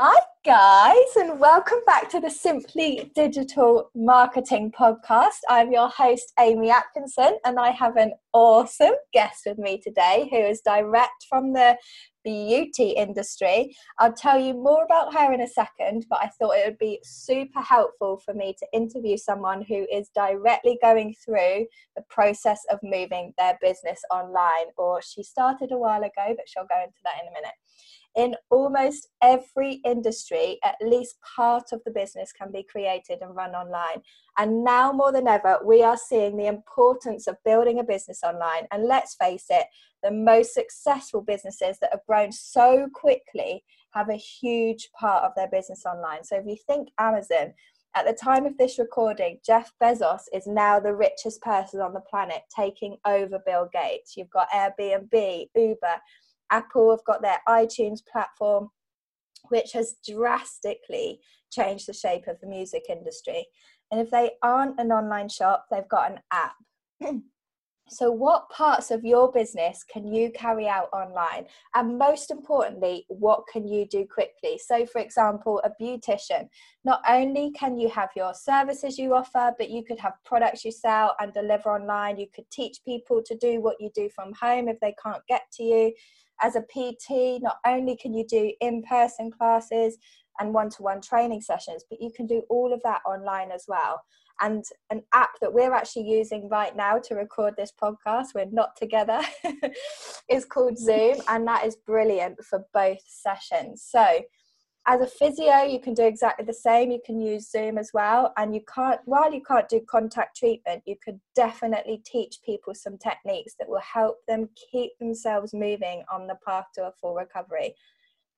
Hi, guys, and welcome back to the Simply Digital Marketing Podcast. I'm your host, Amy Atkinson, and I have an awesome guest with me today who is direct from the beauty industry. I'll tell you more about her in a second, but I thought it would be super helpful for me to interview someone who is directly going through the process of moving their business online, or she started a while ago, but she'll go into that in a minute. In almost every industry, at least part of the business can be created and run online. And now more than ever, we are seeing the importance of building a business online. And let's face it, the most successful businesses that have grown so quickly have a huge part of their business online. So if you think Amazon, at the time of this recording, Jeff Bezos is now the richest person on the planet, taking over Bill Gates. You've got Airbnb, Uber, Apple have got their iTunes platform, which has drastically changed the shape of the music industry. And if they aren't an online shop, they've got an app. so, what parts of your business can you carry out online? And most importantly, what can you do quickly? So, for example, a beautician, not only can you have your services you offer, but you could have products you sell and deliver online. You could teach people to do what you do from home if they can't get to you as a PT, not only can you do in person classes and one to one training sessions, but you can do all of that online as well. And an app that we're actually using right now to record this podcast, we're not together, is called Zoom, and that is brilliant for both sessions. So, as a physio you can do exactly the same. You can use zoom as well. And you can't while you can't do contact treatment you could definitely teach people some techniques that will help them keep themselves moving on the path to a full recovery.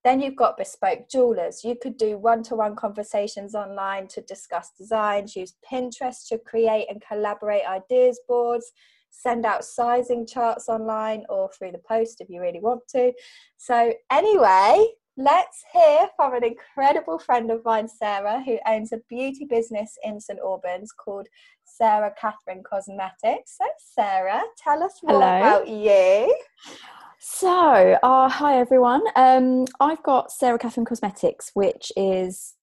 Then you've got bespoke jewelers you could do one-to-one conversations online to discuss designs use pinterest to create and collaborate ideas boards send out sizing charts online or through the post if you really want to. So anyway Let's hear from an incredible friend of mine, Sarah, who owns a beauty business in St Albans called Sarah Catherine Cosmetics. So, Sarah, tell us more Hello. about you. So, uh, hi everyone. Um, I've got Sarah Catherine Cosmetics, which is,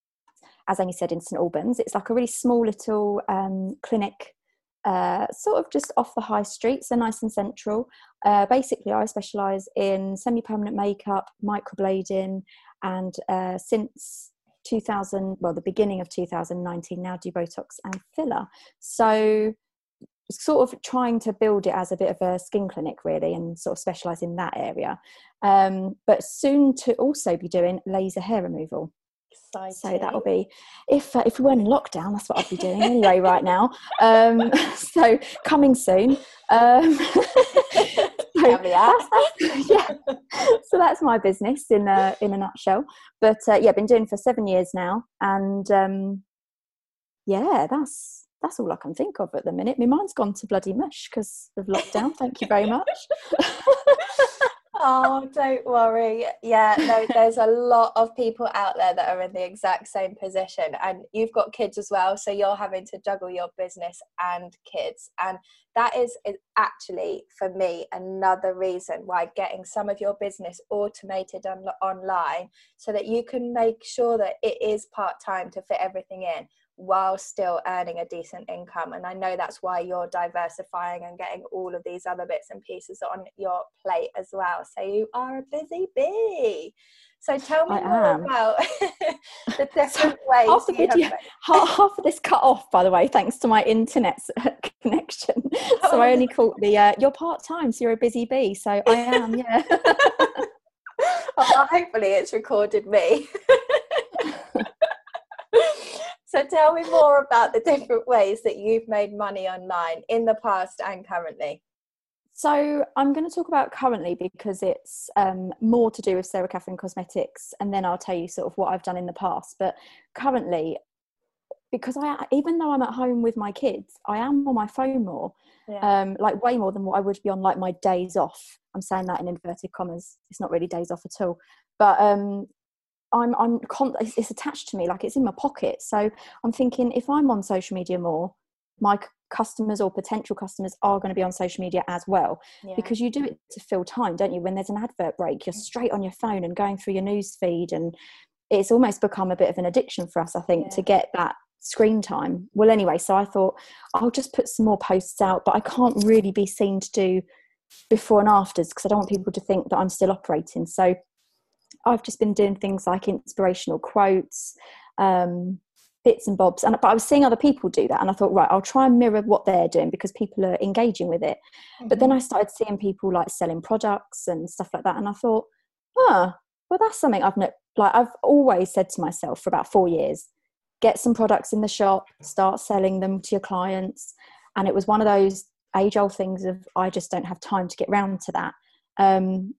as Amy said, in St Albans. It's like a really small little um, clinic uh, sort of just off the high street, so nice and central. Uh, basically, I specialise in semi permanent makeup, microblading, and uh, since 2000, well, the beginning of 2019, now do Botox and filler. So, sort of trying to build it as a bit of a skin clinic, really, and sort of specialise in that area. Um, but soon to also be doing laser hair removal. Exciting. So that'll be if uh, if we weren't in lockdown, that's what I'd be doing anyway right now. Um, so coming soon. Um, so, that's, that's, yeah. so that's my business in a in a nutshell. But uh, yeah, been doing for seven years now, and um, yeah, that's that's all I can think of at the minute. My mind's gone to bloody mush because of lockdown. Thank you very much oh, don't worry. Yeah, no, there's a lot of people out there that are in the exact same position, and you've got kids as well, so you're having to juggle your business and kids, and that is, actually for me another reason why getting some of your business automated on, online so that you can make sure that it is part time to fit everything in while still earning a decent income. And I know that's why you're diversifying and getting all of these other bits and pieces on your plate as well. So you are a busy bee. So tell me I more am. about the different so ways. Half the video, half, half, of this cut off, by the way, thanks to my internet connection. So oh. I only caught the uh, "you're part time, so you're a busy bee." So I am, yeah. well, hopefully, it's recorded me. So tell me more about the different ways that you've made money online in the past and currently. So I'm going to talk about currently because it's um, more to do with Sarah Catherine Cosmetics, and then I'll tell you sort of what I've done in the past. But currently, because I even though I'm at home with my kids, I am on my phone more, yeah. um, like way more than what I would be on like my days off. I'm saying that in inverted commas. It's not really days off at all, but um, I'm I'm con- it's attached to me like it's in my pocket. So I'm thinking if I'm on social media more, my customers or potential customers are going to be on social media as well yeah. because you do it to fill time don't you when there's an advert break you're mm. straight on your phone and going through your news feed and it's almost become a bit of an addiction for us i think yeah. to get that screen time well anyway so i thought i'll just put some more posts out but i can't really be seen to do before and afters because i don't want people to think that i'm still operating so i've just been doing things like inspirational quotes um, bits and bobs and but i was seeing other people do that and i thought right i'll try and mirror what they're doing because people are engaging with it mm-hmm. but then mm-hmm. i started seeing people like selling products and stuff like that and i thought oh well that's something i've not like i've always said to myself for about four years get some products in the shop start selling them to your clients and it was one of those age old things of i just don't have time to get round to that um,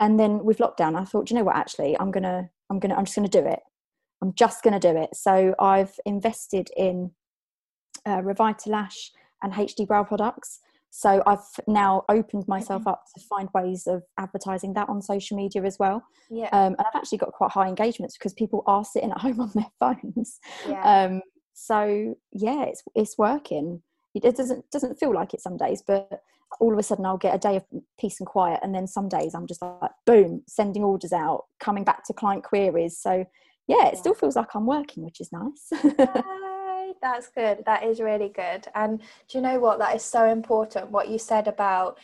and then with lockdown i thought you know what actually i'm gonna i'm gonna i'm just gonna do it I'm just going to do it. So I've invested in uh, Revitalash and HD Brow products. So I've now opened myself up to find ways of advertising that on social media as well. Yeah. Um, and I've actually got quite high engagements because people are sitting at home on their phones. Yeah. Um, so yeah, it's it's working. It doesn't doesn't feel like it some days, but all of a sudden I'll get a day of peace and quiet, and then some days I'm just like boom, sending orders out, coming back to client queries. So yeah, it still feels like I'm working, which is nice. That's good. That is really good. And do you know what? That is so important. What you said about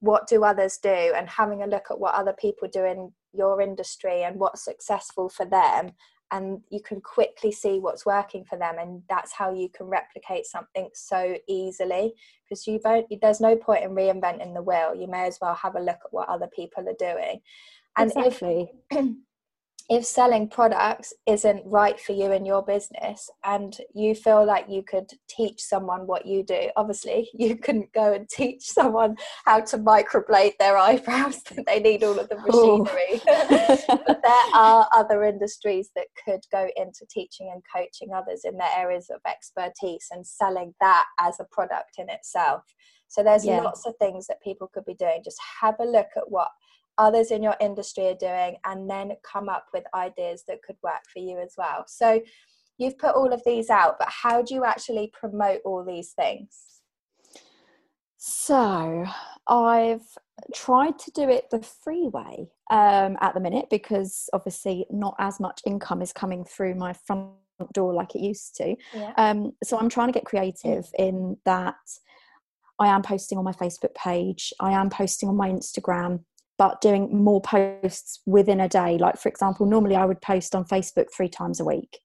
what do others do and having a look at what other people do in your industry and what's successful for them and you can quickly see what's working for them and that's how you can replicate something so easily because you don't there's no point in reinventing the wheel you may as well have a look at what other people are doing and exactly. if if selling products isn't right for you in your business and you feel like you could teach someone what you do obviously you couldn't go and teach someone how to microblade their eyebrows they need all of the oh. machinery. But there are other industries that could go into teaching and coaching others in their areas of expertise and selling that as a product in itself. So there's yeah. lots of things that people could be doing. Just have a look at what others in your industry are doing and then come up with ideas that could work for you as well. So you've put all of these out but how do you actually promote all these things? So i've tried to do it the free way um, at the minute because obviously not as much income is coming through my front door like it used to. Yeah. um, so i'm trying to get creative in that i am posting on my facebook page i am posting on my instagram but doing more posts within a day. Like, for example, normally I would post on Facebook three times a week.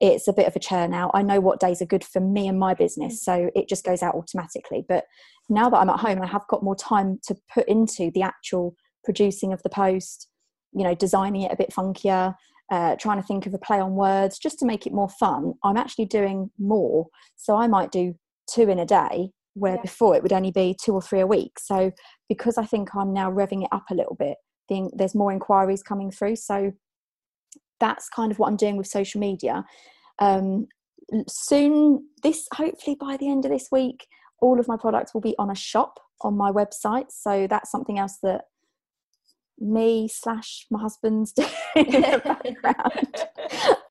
It's a bit of a churn out. I know what days are good for me and my business, so it just goes out automatically. But now that I'm at home, and I have got more time to put into the actual producing of the post, you know, designing it a bit funkier, uh, trying to think of a play on words just to make it more fun. I'm actually doing more. So I might do two in a day where yeah. before it would only be two or three a week. So because I think I'm now revving it up a little bit, think there's more inquiries coming through. So that's kind of what I'm doing with social media. Um, soon, this hopefully by the end of this week, all of my products will be on a shop on my website. So that's something else that me slash my husband's doing in the background.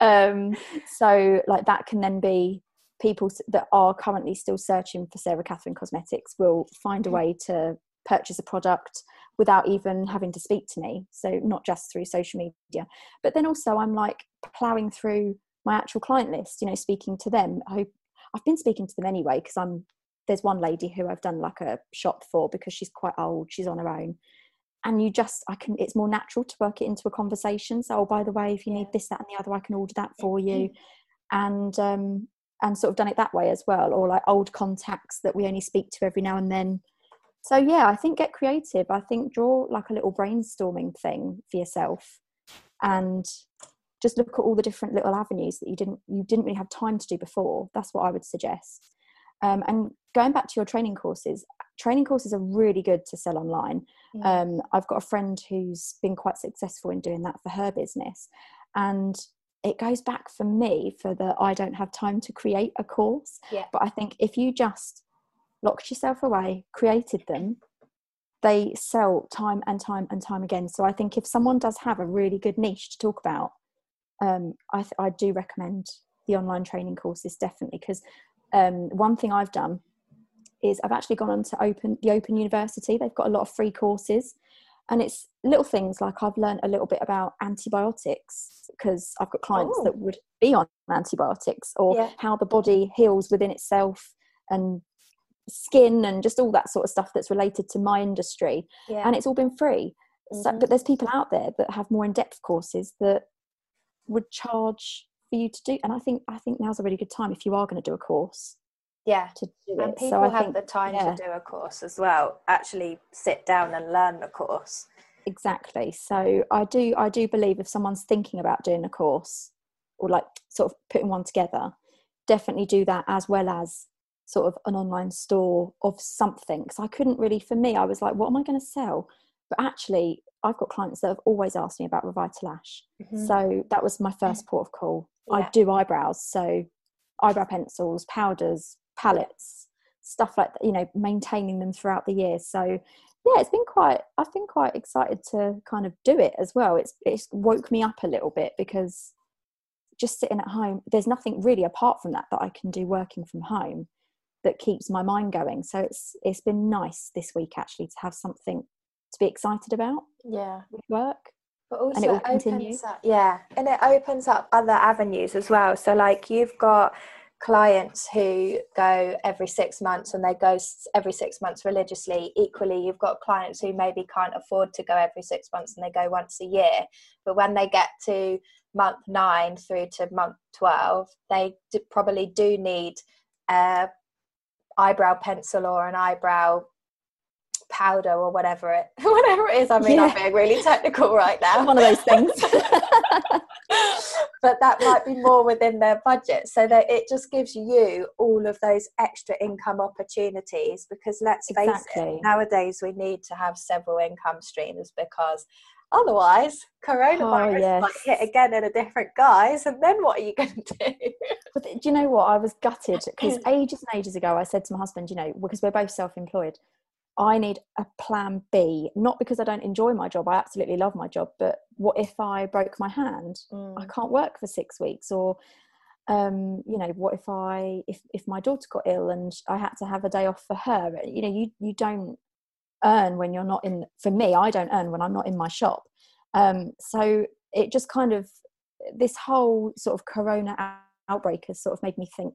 um, so like that can then be people that are currently still searching for Sarah Catherine Cosmetics will find a way to purchase a product without even having to speak to me. So not just through social media, but then also I'm like plowing through my actual client list, you know, speaking to them. I hope I've been speaking to them anyway because I'm there's one lady who I've done like a shop for because she's quite old, she's on her own. And you just I can it's more natural to work it into a conversation. So oh by the way, if you need this, that and the other, I can order that for you. And um and sort of done it that way as well or like old contacts that we only speak to every now and then so yeah i think get creative. I think draw like a little brainstorming thing for yourself and just look at all the different little avenues that you didn't you didn't really have time to do before. That's what i would suggest. Um, and going back to your training courses training courses are really good to sell online. Um, i've got a friend who's been quite successful in doing that for her business. And it goes back for me for the I don't have time to create a course. Yeah. But I think if you just locked yourself away, created them, they sell time and time and time again. So I think if someone does have a really good niche to talk about, um, I, th- I do recommend the online training courses definitely because um, one thing I've done is I've actually gone on to open the Open University. They've got a lot of free courses, and it's little things like I've learned a little bit about antibiotics because I've got clients Oh. that would be on antibiotics or Yeah. how the body heals within itself and skin and just all that sort of stuff that's related to my industry Yeah. and it's all been free so, Mhm. but there's people out there that have more in-depth courses that would charge for you to do and I think I think now's a really good time if you are going to do a course yeah. to do And it people so have think the time yeah. to do a course as well. Actually, sit down and learn the course. exactly so i do i do believe if someone's thinking about doing a course or like sort of putting one together definitely do that as well as sort of an online store of something because i couldn't really for me i was like what am i going to sell? But actually i've got clients that have always asked me about revitalash. Mm-hmm. So that was my first port of call. I do eyebrows so eyebrow pencils powders palettes stuff like that you know maintaining them throughout the year. So yeah it's been quite i've been quite excited to kind of do it as well. It's it's woke me up a little bit because just sitting at home there's nothing really apart from that that i can do working from home that keeps my mind going so it's it's been nice this week actually to have something to be excited about yeah. with work But also And it it continue. opens up, yeah, and it opens up other avenues as well. So like you've got clients who go every six months and they go every six months religiously. Equally, you've got clients who maybe can't afford to go every six months and they go once a year. But when they get to month nine through to month twelve, they d- probably do need a eyebrow pencil or an eyebrow powder or whatever it whatever it is. I mean, I'm Yeah. being really technical right now one of those things but that might be more within their budget so that it just gives you all of those extra income opportunities because let's face Exactly. it nowadays we need to have several income streams because otherwise coronavirus might Oh, yes. hit again in a different guise and then what are you going to do But do you know what? I was gutted because ages and ages ago, I said to my husband, you know, because we're both self employed, I need a plan B. Not because I don't enjoy my job, I absolutely love my job, but what if I broke my hand? I can't work for six weeks. Or, um, you know, what if I, if, if my daughter got ill and I had to have a day off for her? You know, you, you don't earn when you're not in, for me, I don't earn when I'm not in my shop. Um, so it just kind of, this whole sort of corona outbreak has sort of made me think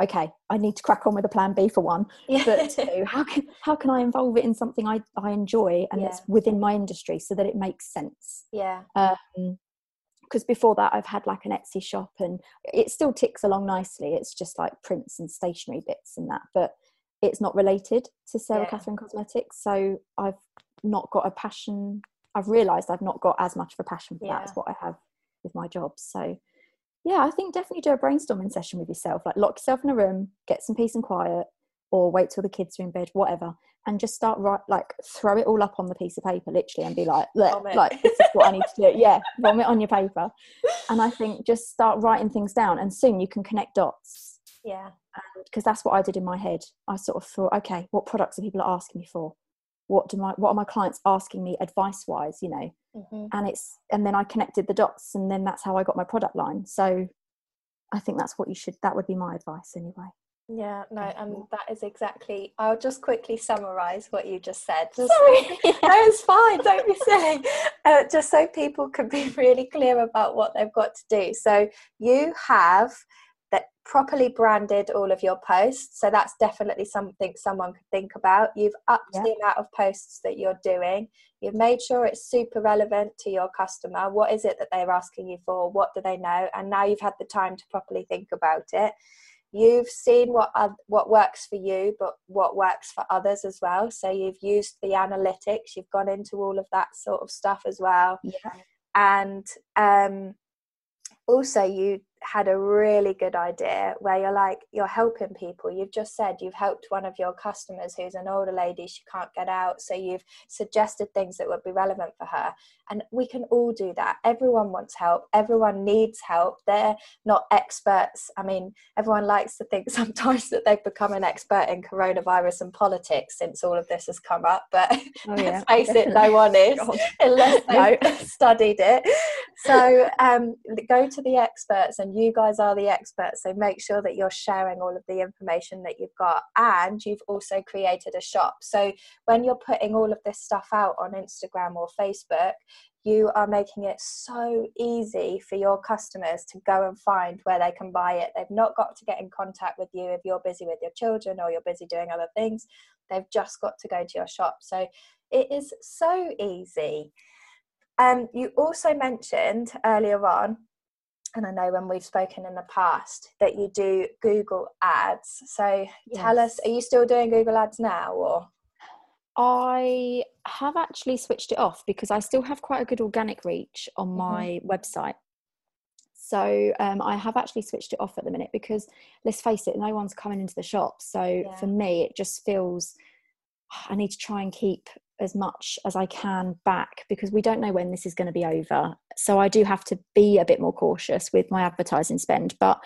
okay i need to crack on with a plan b for one yeah. but two how can how can i involve it in something i, I enjoy and Yeah. that's within my industry so that it makes sense yeah um because before that i've had like an etsy shop and it still ticks along nicely it's just like prints and stationery bits and that but it's not related to sarah Yeah. catherine cosmetics so i've not got a passion i've realized i've not got as much of a passion for that as what i have with my job. So yeah i think definitely do a brainstorming session with yourself like lock yourself in a room get some peace and quiet or wait till the kids are in bed whatever and just start right like throw it all up on the piece of paper literally and be like look like this is what i need to do. Yeah vomit on your paper. And i think just start writing things down and soon you can connect dots yeah because that's what i did in my head i sort of thought okay what products are people asking me for what do my what are my clients asking me advice wise you know Mhm. and it's and then i connected the dots and then that's how i got my product line so i think that's what you should that would be my advice anyway Yeah, no, and Cool. that is exactly. I'll just quickly summarise what you just said. Just, Sorry. no, it's fine. Don't be silly. Uh, just so people can be really clear about what they've got to do. So you have that properly branded all of your posts. So that's definitely something someone could think about. You've upped Yeah. the amount of posts that you're doing. You've made sure it's super relevant to your customer. What is it that they're asking you for? What do they know? And now you've had the time to properly think about it you've seen what what works for you but what works for others as well so you've used the analytics you've gone into all of that sort of stuff as well yeah and um also you had a really good idea where you're like you're helping people. You've just said you've helped one of your customers who's an older lady she can't get out so you've suggested things that would be relevant for her. And we can all do that. Everyone wants help. Everyone needs help. They're not experts. I mean everyone likes to think sometimes that they've become an expert in coronavirus and politics since all of this has come up but oh let's face it no one is unless they've studied it. So um, go to the experts and and you guys are the experts. So make sure that you're sharing all of the information that you've got. And you've also created a shop. So when you're putting all of this stuff out on Instagram or Facebook, you are making it so easy for your customers to go and find where they can buy it. They've not got to get in contact with you if you're busy with your children or you're busy doing other things. They've just got to go to your shop. So it is so easy. Um, you also mentioned earlier on, and I know when we've spoken in the past, that you do Google Ads. So yes. tell us, are you still doing Google Ads now or? I have actually switched it off because I still have quite a good organic reach on mm-hmm. my mm-hmm. website. So um, I have actually switched it off at the minute because let's face it, no one's coming into the shop. So yeah. for me, it just feels I need to try and keep as much as I can back because we don't know when this is going to be over. So I do have to be a bit more cautious with my advertising spend. But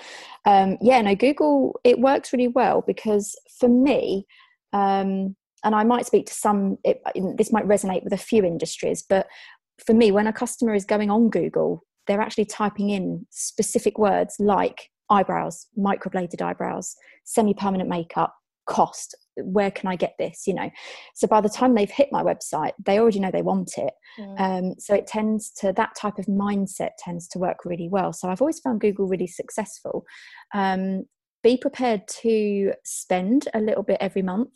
um, yeah, no, Google, it works really well because for me, um, and I might speak to some, it, this might resonate with a few industries, but for me, when a customer is going on Google, they're actually typing in specific words like eyebrows, microbladed eyebrows, semi permanent makeup, cost. Where can I get this? You know, so by the time they've hit my website, they already know they want it. Mm. Um, so it tends to that type of mindset tends to work really well. So I've always found Google really successful. Um, be prepared to spend a little bit every month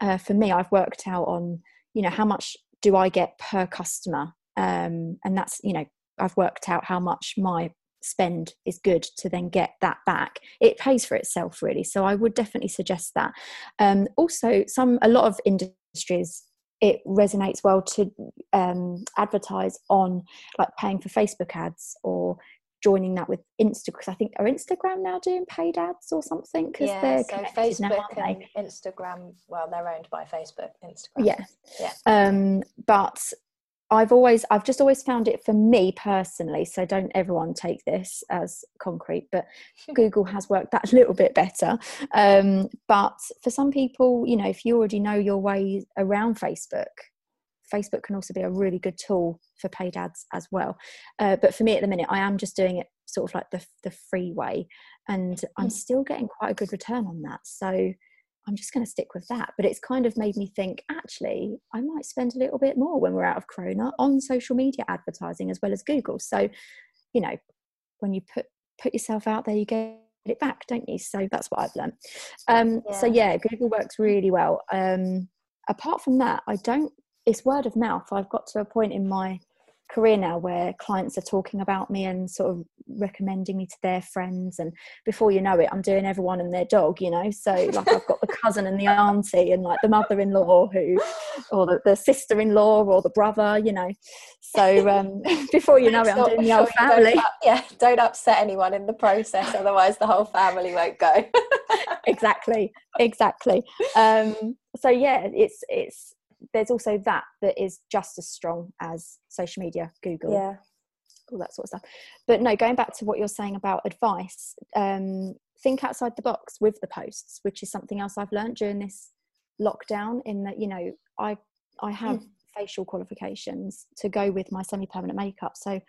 uh, for me, I've worked out on, you know, how much do I get per customer? Um, and that's, you know, I've worked out how much my spend is good to then get that back. It pays for itself really so i would definitely suggest that. Um, also some a lot of industries it resonates well to um, advertise on like paying for facebook ads or joining that with Instagram because I think are Instagram now doing paid ads or something? Because yeah, they're so Facebook now, and Instagram well they're owned by Facebook Instagram. Yeah. Yeah. Um but I've always I've just always found it for me personally so don't everyone take this as concrete but Google has worked that a little bit better um but for some people you know if you already know your way around Facebook Facebook can also be a really good tool for paid ads as well. Uh, but for me at the minute, I am just doing it sort of like the, the free way, and I'm mm. still getting quite a good return on that. So I'm just going to stick with that. But it's kind of made me think actually, I might spend a little bit more when we're out of Corona on social media advertising as well as Google. So, you know, when you put put yourself out there, you get it back, don't you? So that's what I've learned. Um, yeah. So yeah, Google works really well. Um, apart from that, I don't it's word of mouth. I've got to a point in my career now where clients are talking about me and sort of recommending me to their friends and before you know it i'm doing everyone and their dog you know? So like i've got the cousin and the auntie and like the mother-in-law who or the, the sister-in-law or the brother you know? So um, before you know it i'm doing the whole family. don't, yeah don't upset anyone in the process otherwise the whole family won't go. Exactly exactly. Um, so yeah it's it's there's also that that is just as strong as social media, Google, yeah, all that sort of stuff. But no, going back to what you're saying about advice, um, think outside the box with the posts, which is something else I've learned during this lockdown. In that, you know, I I have mm. facial qualifications to go with my semi-permanent makeup, so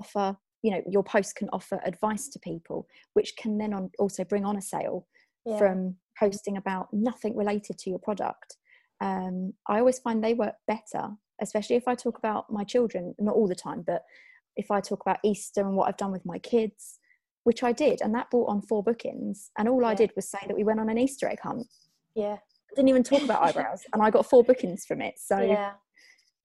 offer you know your post can offer advice to people which can then on, also bring on a sale yeah. from posting about nothing related to your product um, I always find they work better, especially if I talk about my children, not all the time, but if I talk about Easter and what I've done with my kids, which I did, and that brought on four bookings. And all yeah. I did was say that we went on an Easter egg hunt. Yeah. I didn't even talk about eyebrows, and I got four bookings from it. So yeah.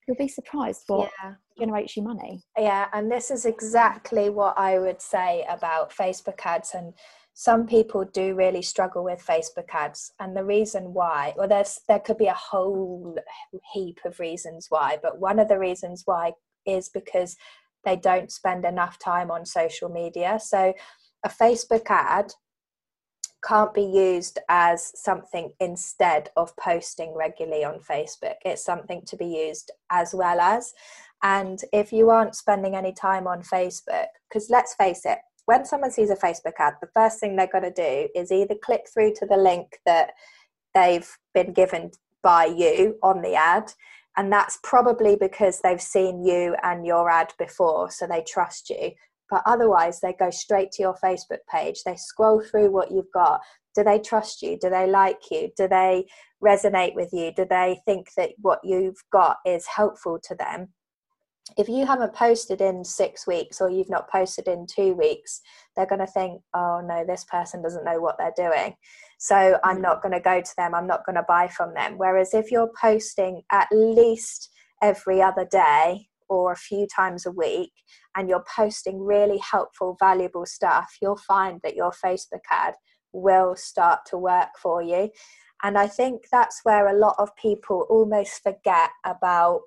you'll be surprised what yeah. generates you money. Yeah, and this is exactly what I would say about Facebook ads and some people do really struggle with Facebook ads, and the reason why, well, there's there could be a whole heap of reasons why, but one of the reasons why is because they don't spend enough time on social media. So, a Facebook ad can't be used as something instead of posting regularly on Facebook. It's something to be used as well as. And if you aren't spending any time on Facebook, because let's face it, when someone sees a Facebook ad, the first thing they're going to do is either click through to the link that they've been given by you on the ad. And that's probably because they've seen you and your ad before, so they trust you. but otherwise they go straight to your facebook page. They scroll through what you've got. Do they trust you? Do they like you? Do they resonate with you? Do they think that what you've got is helpful to them if you haven't posted in six weeks or you've not posted in two weeks, they're going to think, oh no, this person doesn't know what they're doing. So I'm mm. not going to go to them, I'm not going to buy from them. Whereas if you're posting at least every other day or a few times a week and you're posting really helpful, valuable stuff, you'll find that your Facebook ad will start to work for you. And I think that's where a lot of people almost forget about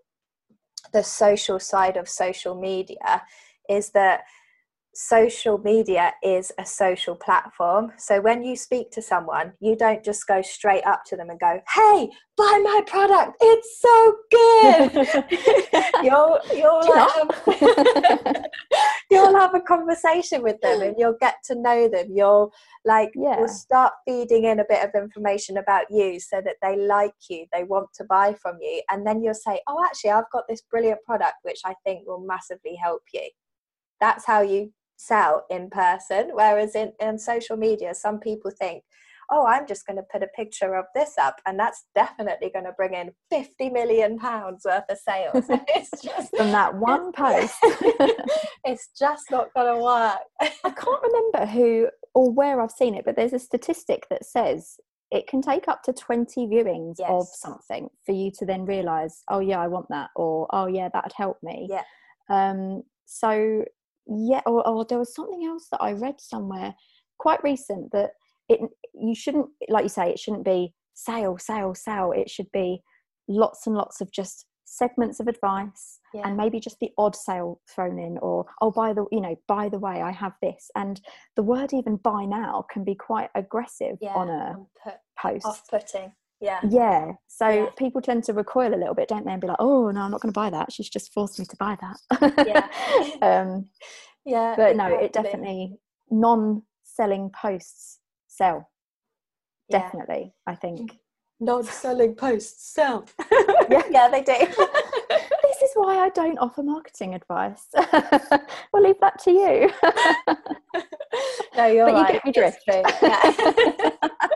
the social side of social media is that social media is a social platform. So when you speak to someone, you don't just go straight up to them and go, "Hey, buy my product. It's so good." you'll you'll have, um, you'll have a conversation with them and you'll get to know them. You'll like yeah. you'll start feeding in a bit of information about you so that they like you, they want to buy from you, and then you'll say, "Oh, actually, I've got this brilliant product which I think will massively help you." That's how you sell in person. Whereas in, in social media, some people think, oh, I'm just going to put a picture of this up, and that's definitely going to bring in 50 million pounds worth of sales. It's just from that one post. it's just not going to work. I can't remember who or where I've seen it, but there's a statistic that says it can take up to 20 viewings yes. of something for you to then realize, oh, yeah, I want that, or oh, yeah, that'd help me. Yeah. Um, so yeah or, or there was something else that i read somewhere quite recent that it you shouldn't like you say it shouldn't be sale sale sale. It should be lots and lots of just segments of advice yeah. and maybe just the odd sale thrown in or oh by the you know by the way i have this. And the word even by now can be quite aggressive yeah, on a put, post. off-putting yeah. Yeah. So yeah. people tend to recoil a little bit don't they and be like oh no i'm not going to buy that. She's just forced me to buy that. Yeah. Um yeah but no it definitely non-selling posts sell. Yeah. definitely i think. Non-selling posts sell. Yeah. yeah they do. This is why i don't offer marketing advice. We'll leave that to you. No you're but right. you get me drift. yeah.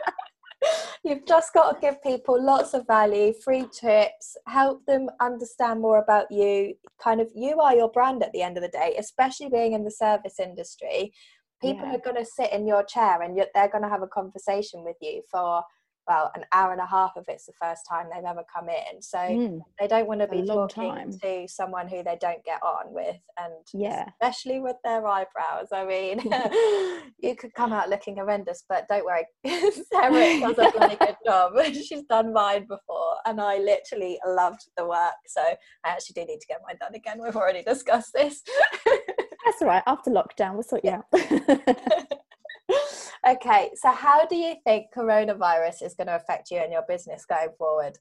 You've just got to give people lots of value, free tips, help them understand more about you. Kind of, you are your brand at the end of the day, especially being in the service industry. People yeah. are going to sit in your chair and they're going to have a conversation with you for well an hour and a half if it's the first time they've ever come in. So mm, they don't want to be talking time. to someone who they don't get on with and yeah. especially with their eyebrows i mean you could come out looking horrendous but don't worry sarah does a really good job. She's done mine before and i literally loved the work so i actually do need to get mine done again. We've already discussed this. That's all right after lockdown we'll sort you out okay, so how do you think coronavirus is going to affect you and your business going forward?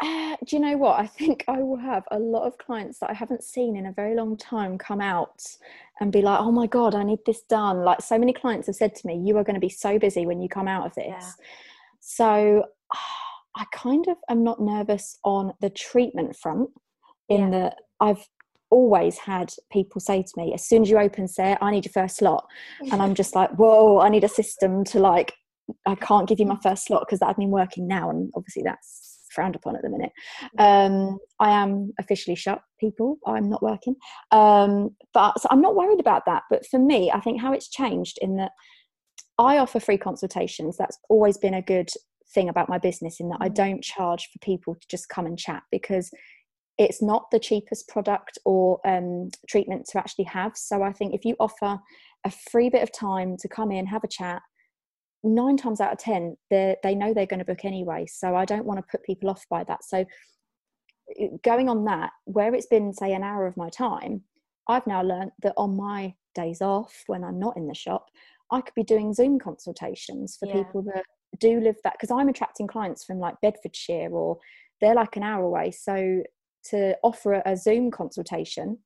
Uh, do you know what? I think I will have a lot of clients that I haven't seen in a very long time come out and be like, oh my God, I need this done. Like, so many clients have said to me, you are going to be so busy when you come out of this. Yeah. So, I kind of am not nervous on the treatment front, in yeah. that I've always had people say to me, as soon as you open Sarah, I need your first slot. And I'm just like, whoa, I need a system to like, I can't give you my first slot because I've been working now. And obviously that's frowned upon at the minute. Um, I am officially shut, people. I'm not working. Um, but so I'm not worried about that. But for me, I think how it's changed in that I offer free consultations. That's always been a good thing about my business in that I mm. don't charge for people to just come and chat because it's not the cheapest product or um, treatment to actually have. So I think if you offer a free bit of time to come in, have a chat, nine times out of ten, they know they're going to book anyway. So I don't want to put people off by that. So going on that, where it's been say an hour of my time, I've now learned that on my days off when I'm not in the shop, I could be doing Zoom consultations for yeah. people that do live that because I'm attracting clients from like Bedfordshire or they're like an hour away. So to offer a Zoom consultation,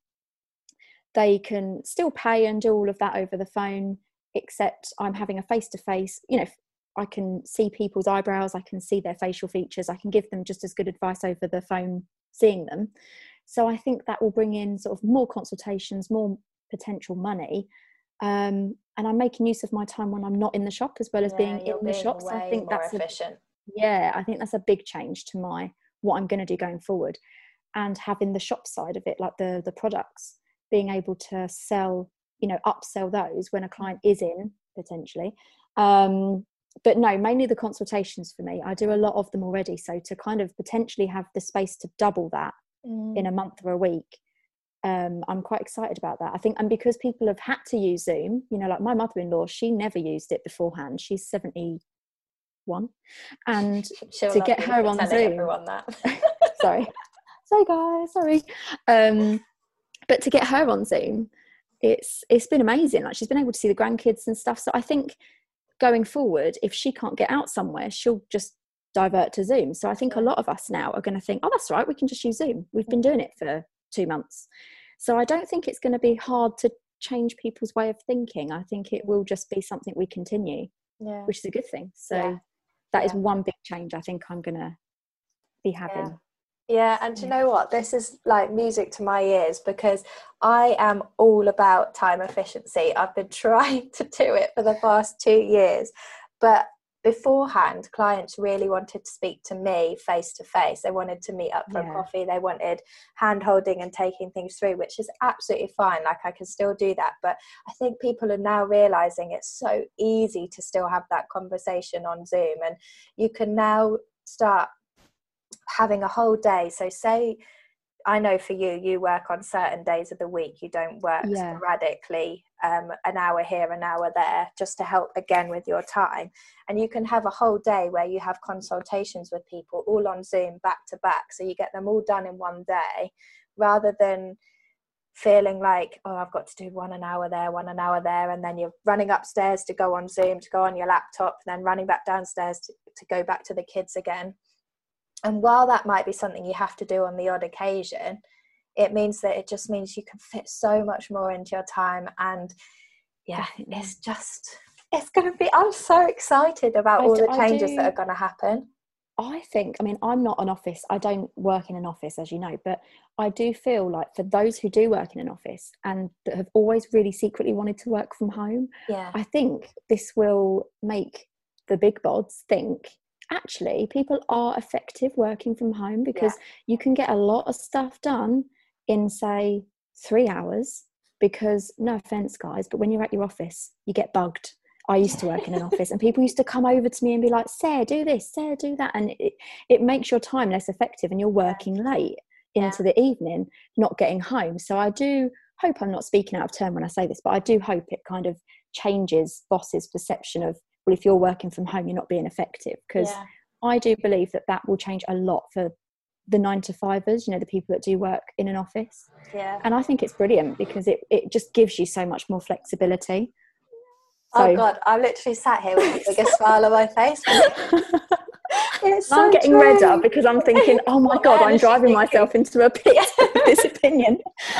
they can still pay and do all of that over the phone, except I'm having a face to face, you know, I can see people's eyebrows, I can see their facial features, I can give them just as good advice over the phone seeing them. So I think that will bring in sort of more consultations, more potential money. Um, and i'm making use of my time when i'm not in the shop as well as Yeah, being in the being shops. I think that's a, efficient. yeah i think that's a big change to my what i'm going to do going forward and having the shop side of it like the the products being able to sell you know upsell those when a client is in potentially um but no mainly the consultations for me i do a lot of them already so to kind of potentially have the space to double that in Mm. a month or a week um, i'm quite excited about that i think and because people have had to use zoom you know like my mother-in-law she never used it beforehand she's 71 and She'll to get her on Zoom. that. sorry sorry guys sorry. Um but to get her on zoom it's it's been amazing. Like she's been able to see the grandkids and stuff. So i think going forward if she can't get out somewhere she'll just divert to zoom. So i think a lot of us now are going to think oh that's right we can just use zoom. We've been doing it for two months. So i don't think it's going to be hard to change people's way of thinking. I think it will just be something we continue yeah. which is a good thing. So Yeah. that is Yeah. one big change i think i'm going to be having Yeah, and you know what? This is like music to my ears because I am all about time efficiency. I've been trying to do it for the past two years, but beforehand, clients really wanted to speak to me face to face. They wanted to meet up for a Yeah. coffee. They wanted hand holding and taking things through, which is absolutely fine. Like I can still do that, but I think people are now realizing it's so easy to still have that conversation on Zoom, and you can now start having a whole day. So, say I know for you, you work on certain days of the week. You don't work Yeah. sporadically, um, an hour here, an hour there, just to help again with your time. And you can have a whole day where you have consultations with people all on Zoom back to back. So you get them all done in one day rather than feeling like, oh, I've got to do one an hour there, one an hour there. And then you're running upstairs to go on Zoom, to go on your laptop, and then running back downstairs to, to go back to the kids again. And while that might be something you have to do on the odd occasion, it means that it just means you can fit so much more into your time. And yeah, it's just, it's going to be, I'm so excited about I all the changes that are going to happen. I think, I mean, I'm not an office, I don't work in an office, as you know, but I do feel like for those who do work in an office and that have always really secretly wanted to work from home, Yeah. I think this will make the big bods think actually people are effective working from home because you can get a lot of stuff done in, say, three hours. Because, no offense, guys, but when you're at your office, you get bugged. I used to work in an office, and people used to come over to me and be like, Sarah, do this, Sarah, do that. And it, it makes your time less effective, and you're working late Yeah. into the evening, not getting home. So I do hope I'm not speaking out of turn when I say this, but I do hope it kind of changes bosses' perception of, well, if you're working from home, you're not being effective. Because yeah. I do believe that that will change a lot for the nine to fivers, you know, the people that do work in an office. Yeah. And I think it's brilliant because it, it just gives you so much more flexibility. oh God, I'm literally sat here with the biggest smile on my face. It's I'm getting true. redder because I'm thinking, oh my god, I'm driving myself into a pit with this opinion.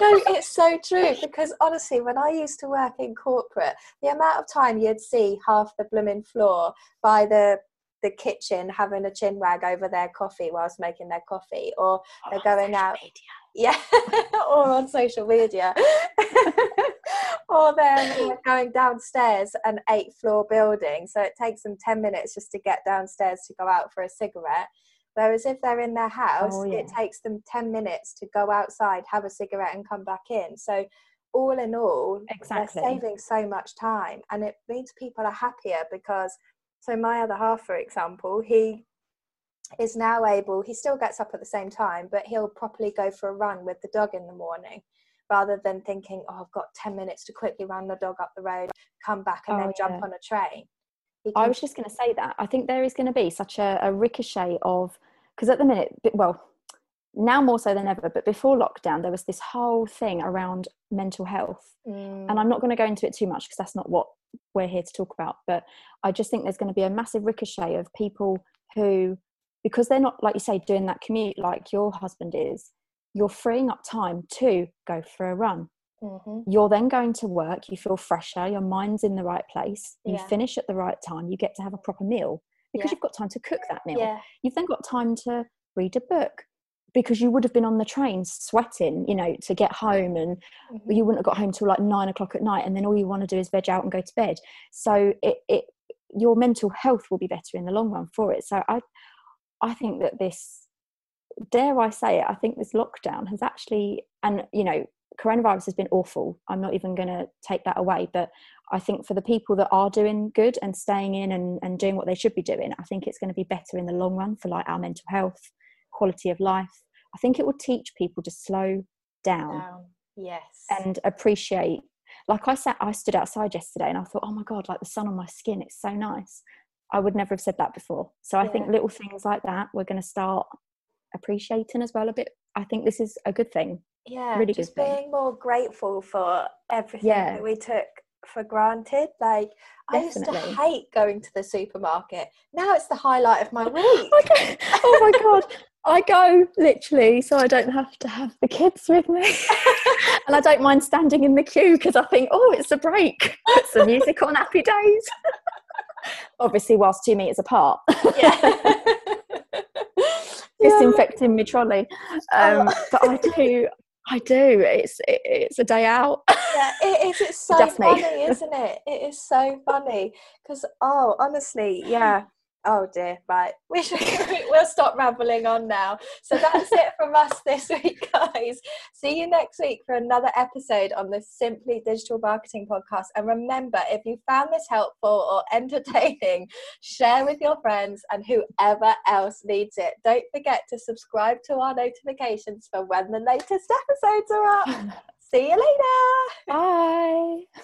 no, it's so true because honestly, when I used to work in corporate, the amount of time you'd see half the blooming floor by the the kitchen having a chin wag over their coffee whilst making their coffee, or they're going out, yeah, or on social media, or they're going downstairs an eight floor building, so it takes them ten minutes just to get downstairs to go out for a cigarette. Whereas if they're in their house, Oh, it takes them 10 minutes to go outside, have a cigarette, and come back in. So, all in all, Exactly. they're saving so much time. And it means people are happier because, so my other half, for example, he is now able, he still gets up at the same time, but he'll properly go for a run with the dog in the morning rather than thinking, oh, I've got 10 minutes to quickly run the dog up the road, come back, and Oh, then jump yeah. on a train. He I was just going to say that. I think there is going to be such a, a ricochet of, because at the minute, well, now more so than ever, but before lockdown, there was this whole thing around mental health. Mm, And I'm not going to go into it too much because that's not what we're here to talk about. But I just think there's going to be a massive ricochet of people who, because they're not, like you say, doing that commute like your husband is, you're freeing up time to go for a run. mhm. You're then going to work, you feel fresher, your mind's in the right place, you Yeah. finish at the right time, you get to have a proper meal because Yeah. you've got time to cook that meal. Yeah. You've then got time to read a book, because you would have been on the train sweating, you know, to get home, and mm-hmm. you wouldn't have got home till like nine o'clock at night, and then all you want to do is veg out and go to bed. So it, it your mental health will be better in the long run for it. So I, I think that this, dare I say it, I think this lockdown has actually, and you know, coronavirus has been awful. I'm not even going to take that away, but I think for the people that are doing good and staying in and, and doing what they should be doing, I think it's going to be better in the long run for like our mental health, quality of life. I think it will teach people to slow down. Yes. And appreciate. Like I sat, I stood outside yesterday and I thought, oh my God, like the sun on my skin, it's so nice. I would never have said that before. So I think little things like that, we're going to start appreciating as well a bit. I think this is a good thing. Yeah, really good. just being thing. more grateful for everything yeah. that we took for granted. Like Definitely. I used to hate going to the supermarket. Now it's the highlight of my week. okay. Oh my god. I go literally so I don't have to have the kids with me. and I don't mind standing in the queue because I think, oh, it's a break. Put some music on happy days. Obviously, whilst two meters apart. Yeah. Disinfecting my trolley. Um, oh. but I do I do. It's it, it's a day out. yeah, it is. It's so funny, isn't it? It is so funny because oh, honestly, yeah. Oh dear, right. We should we'll stop rambling on now. So that's it from us this week, guys. See you next week for another episode on the Simply Digital Marketing Podcast. And remember, if you found this helpful or entertaining, share with your friends and whoever else needs it. Don't forget to subscribe to our notifications for when the latest episodes are up. See you later. Bye.